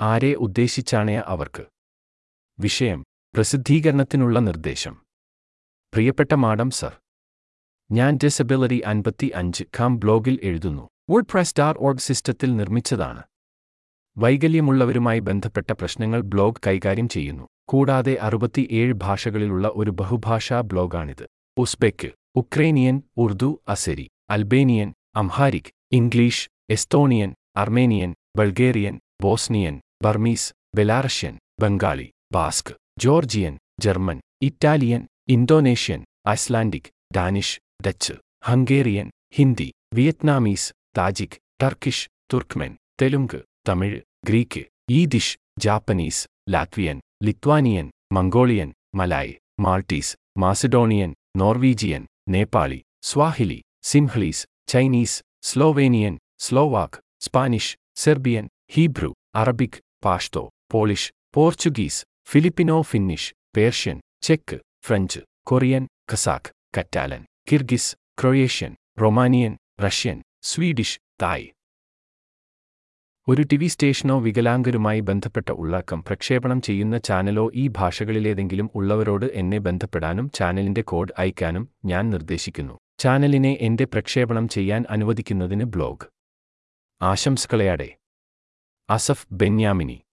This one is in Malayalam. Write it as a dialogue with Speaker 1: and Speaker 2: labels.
Speaker 1: ആരെ ഉദ്ദേശിച്ചാണ് അവർക്ക്? വിഷയം പ്രസിദ്ധീകരണത്തിനുള്ള നിർദ്ദേശം. പ്രിയപ്പെട്ട മാഡം സർ. ഞാൻ ഡിസബിലിറ്റി അൻപത്തി അഞ്ച് ഖാം ബ്ലോഗിൽ എഴുതുന്നു. വേർഡ്പ്രസ് ഡാർ ഓർഗ് സിസ്റ്റത്തിൽ നിർമ്മിച്ചതാണ്. വൈകല്യമുള്ളവരുമായി ബന്ധപ്പെട്ട പ്രശ്നങ്ങൾ ബ്ലോഗ് കൈകാര്യം ചെയ്യുന്നു. കൂടാതെ അറുപത്തിയേഴ് ഭാഷകളിലുള്ള ഒരു ബഹുഭാഷാ ബ്ലോഗാണിത്. Uzbek Ukrainian Urdu Azeri Albanian Amharic English Estonian Armenian Bulgarian Bosnian Burmese Belarusian Bengali Basque Georgian German Italian Indonesian Icelandic Danish Dutch Hungarian Hindi Vietnamese Tajik Turkish Turkmen Telugu Tamil Greek Yiddish Japanese Latvian Lithuanian Mongolian Malay Maltese Macedonian Norwegian Nepali Swahili Sinhalese Chinese Slovenian Slovak Spanish Serbian Hebrew Arabic Pashto Polish Portuguese Filipino Finnish Persian check French Korean Kazakh Catalan Kyrgyz Croatian Romanian Russian Swedish Thai. ഒരു ടിവി സ്റ്റേഷനോ വികലാംഗരുമായി ബന്ധപ്പെട്ട ഉള്ളടക്കം പ്രക്ഷേപണം ചെയ്യുന്ന ചാനലോ ഈ ഭാഷകളിലേതെങ്കിലും ഉള്ളവരോട് എന്നെ ബന്ധപ്പെടാനും ചാനലിന്റെ കോഡ് അയക്കാനും ഞാൻ നിർദ്ദേശിക്കുന്നു. ചാനലിനെ എന്റെ പ്രക്ഷേപണം ചെയ്യാൻ അനുവദിക്കുന്നതിന് ബ്ലോഗ്. ആശംസകളെയാടെ. أسف بنياميني.